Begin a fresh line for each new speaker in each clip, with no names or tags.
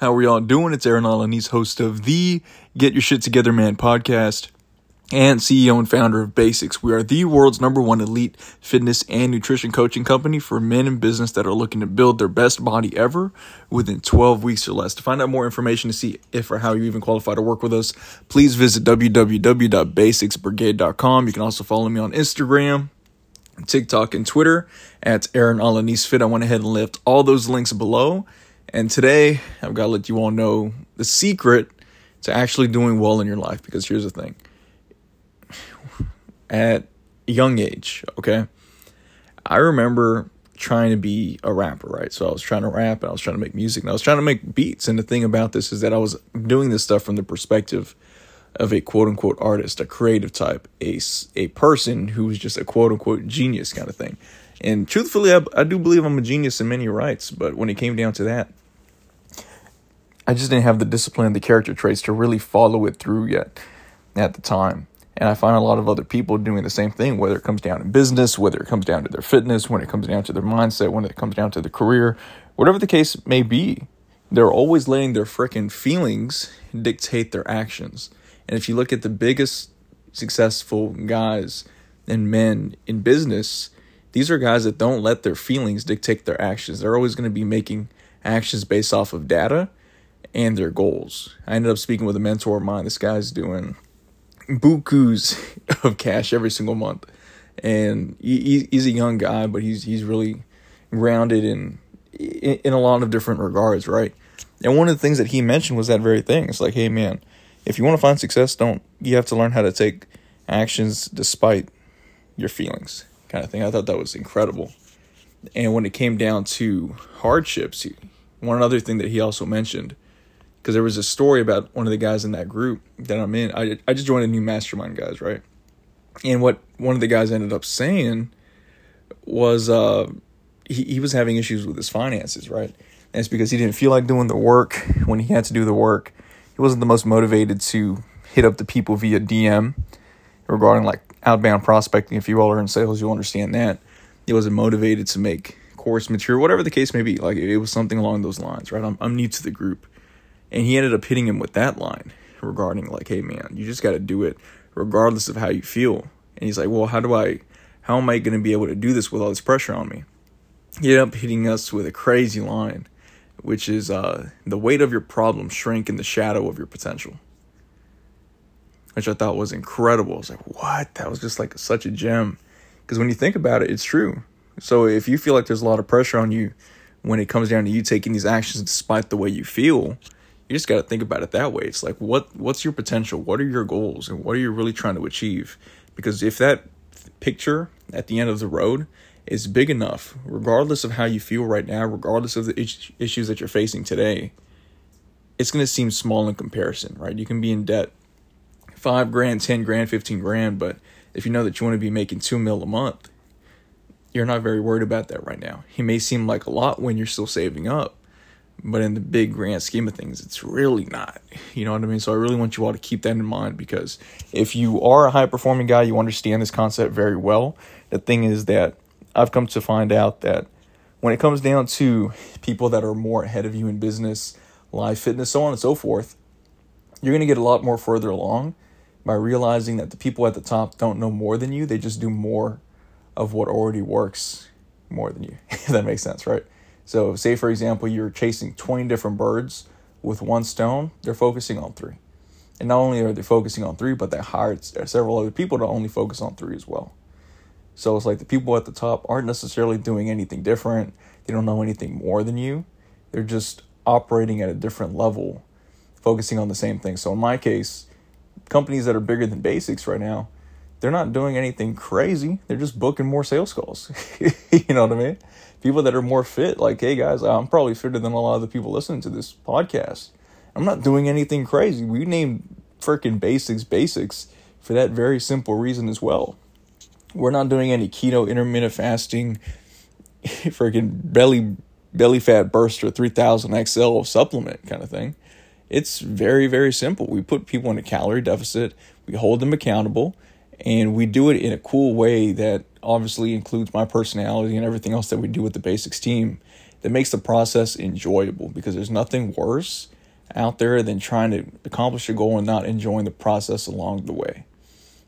How are y'all doing? It's Aaron Alaniz, host of the Get Your Shit Together Man podcast and CEO and founder of BASIX. We are the world's number one elite fitness and nutrition coaching company for men in business that are looking to build their best body ever within 12 weeks or less. To find out more information to see if or how you even qualify to work with us, please visit www.basixbrigade.com. You can also follow me on Instagram, TikTok, and Twitter at Aaron Alaniz Fit. I went ahead and left all those links below. And today, I've got to let you all know the secret to actually doing well in your life because here's the thing at a young age, okay? I remember trying to be a rapper, right? So I was trying to rap and I was trying to make music and I was trying to make beats. And the thing about this is that I was doing this stuff from the perspective of a quote unquote artist, a creative type, a, a person who was just a quote unquote genius kind of thing. And truthfully, I, I do believe I'm a genius in many rights, but when it came down to that, I just didn't have the discipline and the character traits to really follow it through yet at the time. And I find a lot of other people doing the same thing, whether it comes down to business, whether it comes down to their fitness, when it comes down to their mindset, when it comes down to their career, whatever the case may be. They're always letting their freaking feelings dictate their actions. And if you look at the biggest successful guys and men in business, these are guys that don't let their feelings dictate their actions. They're always going to be making actions based off of data and their goals. I ended up speaking with a mentor of mine. This guy's doing bukus of cash every single month, and he, he's a young guy, but he's he's really grounded in in a lot of different regards, right? And one of the things that he mentioned was that very thing. It's like, hey man, if you want to find success, don't you have to learn how to take actions despite your feelings, kind of thing. I thought that was incredible. And when it came down to hardships, one other thing that he also mentioned because there was a story about one of the guys in that group that I'm in. I I just joined a new mastermind, guys, right? And what one of the guys ended up saying was uh, he he was having issues with his finances, right? And it's because he didn't feel like doing the work when he had to do the work. He wasn't the most motivated to hit up the people via DM regarding like outbound prospecting. If you all are in sales, you'll understand that. He wasn't motivated to make course material, whatever the case may be. Like it was something along those lines, right? I'm I'm new to the group and he ended up hitting him with that line regarding, like, hey, man, you just got to do it regardless of how you feel. And he's like, well, how do I, how am I going to be able to do this with all this pressure on me? He ended up hitting us with a crazy line, which is uh, the weight of your problem shrink in the shadow of your potential. Which I thought was incredible. I was like, what? That was just like such a gem. Because when you think about it, it's true. So if you feel like there's a lot of pressure on you when it comes down to you taking these actions despite the way you feel, you just got to think about it that way. It's like what what's your potential? What are your goals and what are you really trying to achieve? Because if that picture at the end of the road is big enough, regardless of how you feel right now, regardless of the issues that you're facing today, it's going to seem small in comparison, right? You can be in debt 5 grand, 10 grand, 15 grand, but if you know that you want to be making 2 mil a month, you're not very worried about that right now. It may seem like a lot when you're still saving up, but in the big grand scheme of things, it's really not. You know what I mean? So I really want you all to keep that in mind because if you are a high performing guy, you understand this concept very well. The thing is that I've come to find out that when it comes down to people that are more ahead of you in business, life, fitness, so on and so forth, you're going to get a lot more further along by realizing that the people at the top don't know more than you. They just do more of what already works more than you. if that makes sense, right? So, say for example, you're chasing 20 different birds with one stone, they're focusing on three. And not only are they focusing on three, but they hired several other people to only focus on three as well. So it's like the people at the top aren't necessarily doing anything different. They don't know anything more than you. They're just operating at a different level, focusing on the same thing. So in my case, companies that are bigger than BASIX right now, they're not doing anything crazy. They're just booking more sales calls. you know what I mean? People that are more fit, like, hey guys, I'm probably fitter than a lot of the people listening to this podcast. I'm not doing anything crazy. We named freaking BASIX BASIX for that very simple reason as well. We're not doing any keto, intermittent fasting, freaking belly belly fat burster 3000 XL supplement kind of thing. It's very very simple. We put people in a calorie deficit. We hold them accountable and we do it in a cool way that obviously includes my personality and everything else that we do with the BASIX team that makes the process enjoyable because there's nothing worse out there than trying to accomplish a goal and not enjoying the process along the way.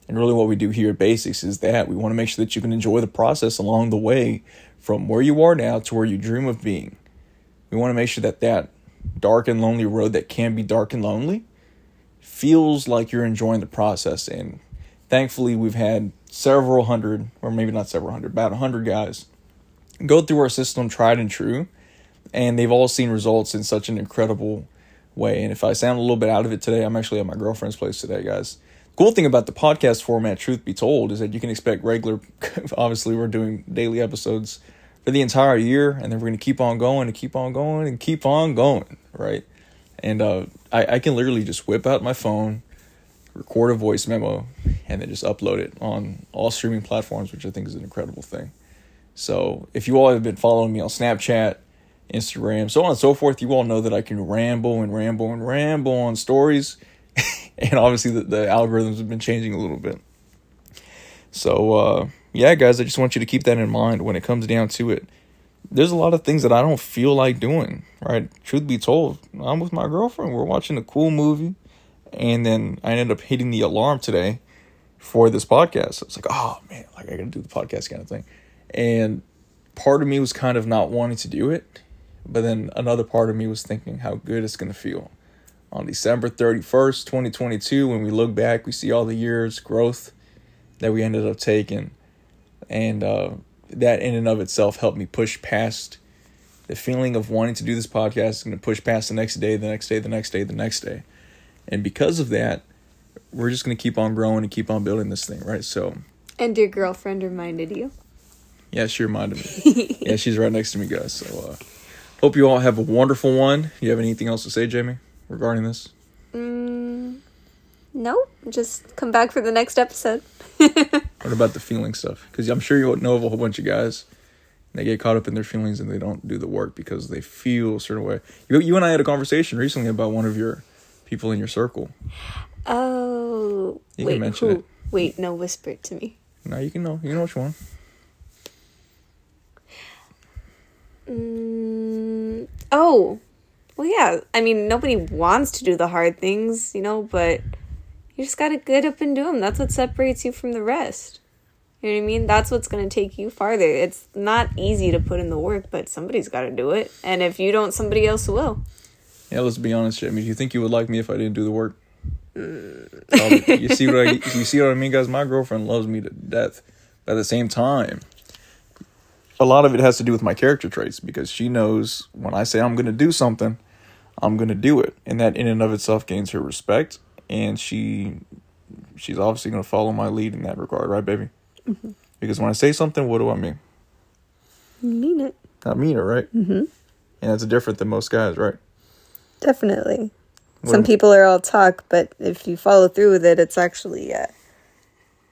And really, what we do here at BASIX is that we want to make sure that you can enjoy the process along the way from where you are now to where you dream of being. We want to make sure that that dark and lonely road that can be dark and lonely feels like you're enjoying the process. And thankfully, we've had several hundred, or maybe not several hundred, about a hundred guys go through our system tried and true, and they've all seen results in such an incredible way. And if I sound a little bit out of it today, I'm actually at my girlfriend's place today, guys. Cool thing about the podcast format, truth be told, is that you can expect regular. obviously, we're doing daily episodes for the entire year, and then we're going to keep on going and keep on going and keep on going, right? And uh, I, I can literally just whip out my phone, record a voice memo, and then just upload it on all streaming platforms, which I think is an incredible thing. So if you all have been following me on Snapchat, Instagram, so on and so forth, you all know that I can ramble and ramble and ramble on stories. and obviously the, the algorithms have been changing a little bit. So uh, yeah, guys, I just want you to keep that in mind when it comes down to it. There's a lot of things that I don't feel like doing, right? Truth be told, I'm with my girlfriend. We're watching a cool movie, and then I ended up hitting the alarm today for this podcast. It's like, oh man, like I gotta do the podcast kind of thing. And part of me was kind of not wanting to do it, but then another part of me was thinking how good it's gonna feel. On December 31st, 2022, when we look back, we see all the years growth that we ended up taking and uh, that in and of itself helped me push past the feeling of wanting to do this podcast and to push past the next day, the next day, the next day, the next day. And because of that, we're just going to keep on growing and keep on building this thing, right? So.
And your girlfriend reminded you?
Yeah, she reminded me. yeah, she's right next to me, guys. So, uh, hope you all have a wonderful one. You have anything else to say, Jamie, regarding this?
Mm, no, just come back for the next episode.
what about the feeling stuff? Because I'm sure you know of a whole bunch of guys. They get caught up in their feelings and they don't do the work because they feel a certain way. You, you and I had a conversation recently about one of your people in your circle.
Oh, you wait, who? It. Wait, no, whisper it to me.
No, you can know. You know which one.
Mm, oh, well, yeah. I mean, nobody wants to do the hard things, you know, but you just gotta get up and do them. That's what separates you from the rest. You know what I mean? That's what's gonna take you farther. It's not easy to put in the work, but somebody's gotta do it. And if you don't, somebody else will.
Yeah, let's be honest, Jamie. Do you think you would like me if I didn't do the work? You see what I you see what I mean, guys? My girlfriend loves me to death. But at the same time, a lot of it has to do with my character traits because she knows when I say I'm going to do something, I'm going to do it, and that in and of itself gains her respect and she she's obviously going to follow my lead in that regard, right, baby? Mm-hmm. Because when I say something, what do I mean?
You mean it.
I mean it, right? Mm-hmm. And that's different than most guys, right?
Definitely. What Some people are all talk, but if you follow through with it, it's actually. Uh,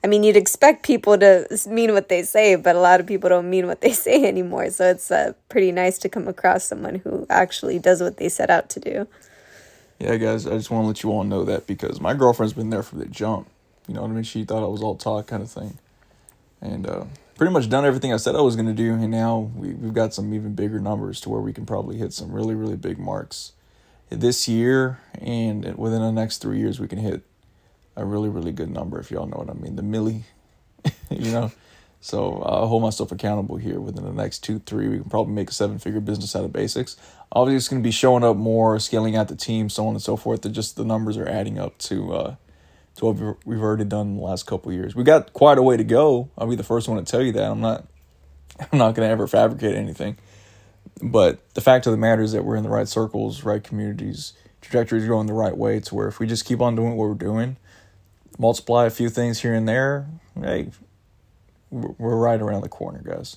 I mean, you'd expect people to mean what they say, but a lot of people don't mean what they say anymore. So it's uh, pretty nice to come across someone who actually does what they set out to do
yeah, guys, I just want to let you all know that because my girlfriend's been there from the jump. You know what I mean? She thought I was all talk kind of thing. And uh, pretty much done everything I said I was going to do. And now we, we've got some even bigger numbers to where we can probably hit some really, really big marks this year. And within the next three years, we can hit a really, really good number, if y'all know what I mean. The milli, you know? So uh, I'll hold myself accountable here. Within the next two, three, we can probably make a seven figure business out of BASIX. Obviously, it's going to be showing up more, scaling out the team, so on and so forth. That just the numbers are adding up to uh, to what we've already done in the last couple years. We got quite a way to go. I'll be the first one to tell you that. I'm not I'm not going to ever fabricate anything. But the fact of the matter is that we're in the right circles, right communities. Trajectory is going the right way to where if we just keep on doing what we're doing, multiply a few things here and there, hey, we're right around the corner, guys.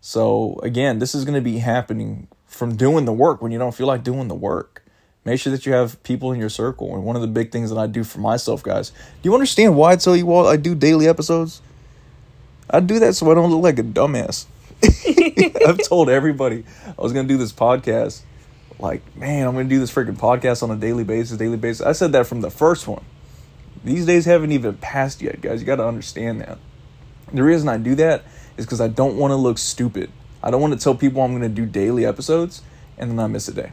So again, this is going to be happening from doing the work when you don't feel like doing the work. Make sure that you have people in your circle. And one of the big things that I do for myself, guys, do you understand why I tell you all I do daily episodes? I do that so I don't look like a dumbass. I've told everybody I was going to do this podcast. Like, man, I'm going to do this freaking podcast on a daily basis, daily basis. I said that from the first one. These days haven't even passed yet, guys. You got to understand that. The reason I do that is because I don't want to look stupid. I don't want to tell people I'm going to do daily episodes and then I miss a day.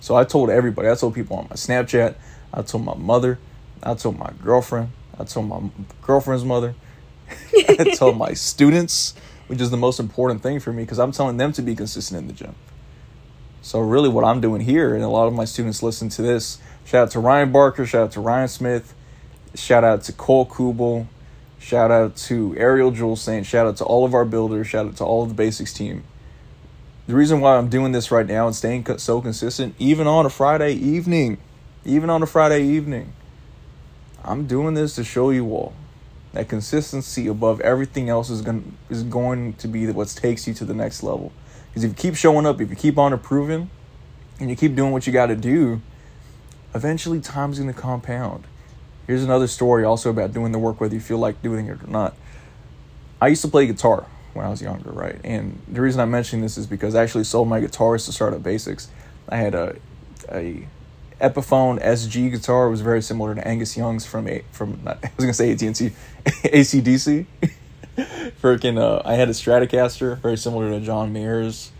So I told everybody. I told people on my Snapchat. I told my mother. I told my girlfriend. I told my girlfriend's mother. I told my students, which is the most important thing for me because I'm telling them to be consistent in the gym. So really, what I'm doing here, and a lot of my students listen to this. Shout out to Ryan Barker. Shout out to Ryan Smith. Shout out to Cole Kubel. Shout out to Ariel Jules Saint. Shout out to all of our builders. Shout out to all of the BASIX team. The reason why I'm doing this right now and staying so consistent, even on a Friday evening, even on a Friday evening, I'm doing this to show you all that consistency above everything else is going is going to be what takes you to the next level. Because if you keep showing up, if you keep on improving, and you keep doing what you got to do, eventually time's going to compound. Here's another story also about doing the work whether you feel like doing it or not. I used to play guitar when I was younger, right? And the reason I'm mentioning this is because I actually sold my guitars to start at BASIX. I had a a Epiphone SG guitar. Was very similar to Angus Young's from a from not, I was gonna say AT and T, ACDC. Freaking, uh, I had a Stratocaster, very similar to John Mayer's.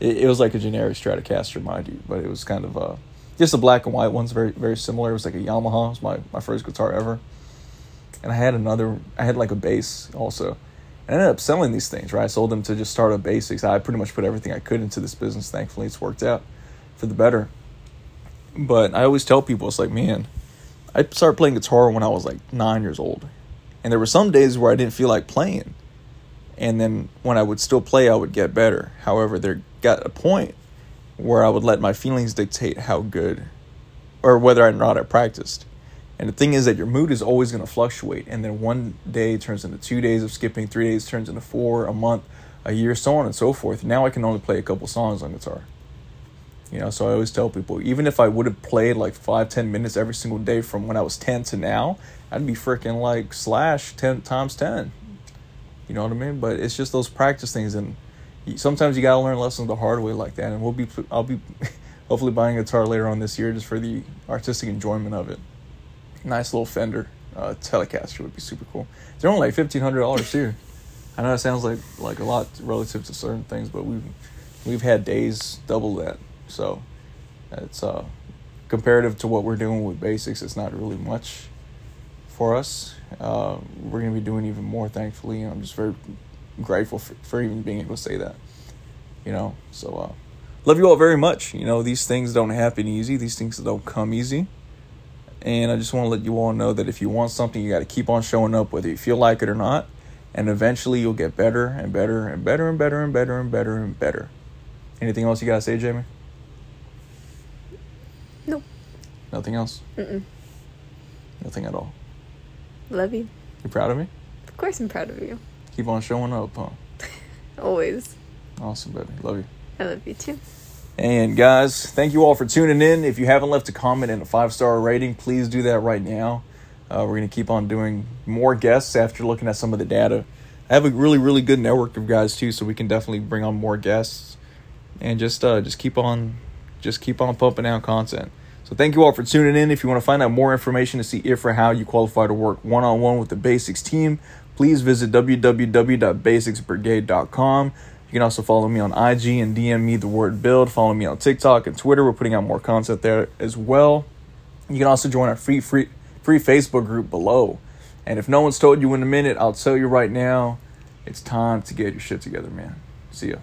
It, it, was like a generic Stratocaster, mind you, but it was kind of uh, just a black and white one's very very similar. It was like a Yamaha. It was my my first guitar ever. And I had another. I had like a bass also. I ended up selling these things, right? I sold them to just start up BASIX. I pretty much put everything I could into this business. Thankfully, it's worked out for the better. But I always tell people, it's like, man, I started playing guitar when I was like nine years old. And there were some days where I didn't feel like playing. And then when I would still play, I would get better. However, there got a point where I would let my feelings dictate how good or whether or not I practiced. And the thing is that your mood is always going to fluctuate. And then one day turns into two days of skipping, three days turns into four, a month, a year, so on and so forth. Now I can only play a couple songs on guitar. You know, so I always tell people, even if I would have played like five, ten minutes every single day from when I was 10 to now, I'd be freaking like Slash 10 times 10. You know what I mean? But it's just those practice things. And sometimes you got to learn lessons the hard way like that. And we'll be, I'll be hopefully buying a guitar later on this year just for the artistic enjoyment of it. Nice little Fender uh, Telecaster would be super cool. They're only like $1,500 too. I know it sounds like, like a lot relative to certain things, but we've, we've had days double that. So it's uh, comparative to what we're doing with BASIX. It's not really much for us. Uh, we're gonna be doing even more, thankfully. And I'm just very grateful for, for even being able to say that. You know, so uh, love you all very much. You know, these things don't happen easy. These things don't come easy. And I just want to let you all know that if you want something, you got to keep on showing up, whether you feel like it or not. And eventually, you'll get better and better and better and better and better and better and better. Anything else you got to say, Jamie? Nothing else?
Mm-mm.
Nothing at all.
Love you.
You proud of me?
Of course I'm proud of you.
Keep on showing up, huh?
Always.
Awesome, baby. Love you.
I love you too.
And guys, thank you all for tuning in. If you haven't left a comment and a five star rating, please do that right now. Uh, we're going to keep on doing more guests after looking at some of the data. I have a really, really good network of guys too, so we can definitely bring on more guests and just uh, just keep on just keep on pumping out content. So thank you all for tuning in. If you want to find out more information to see if or how you qualify to work one on one with the BASIX team, please visit www.basixbrigade.com. You can also follow me on IG and DM me the word build. Follow me on TikTok and Twitter. We're putting out more content there as well. You can also join our free free free Facebook group below. And if no one's told you in a minute, I'll tell you right now, it's time to get your shit together, man. See ya.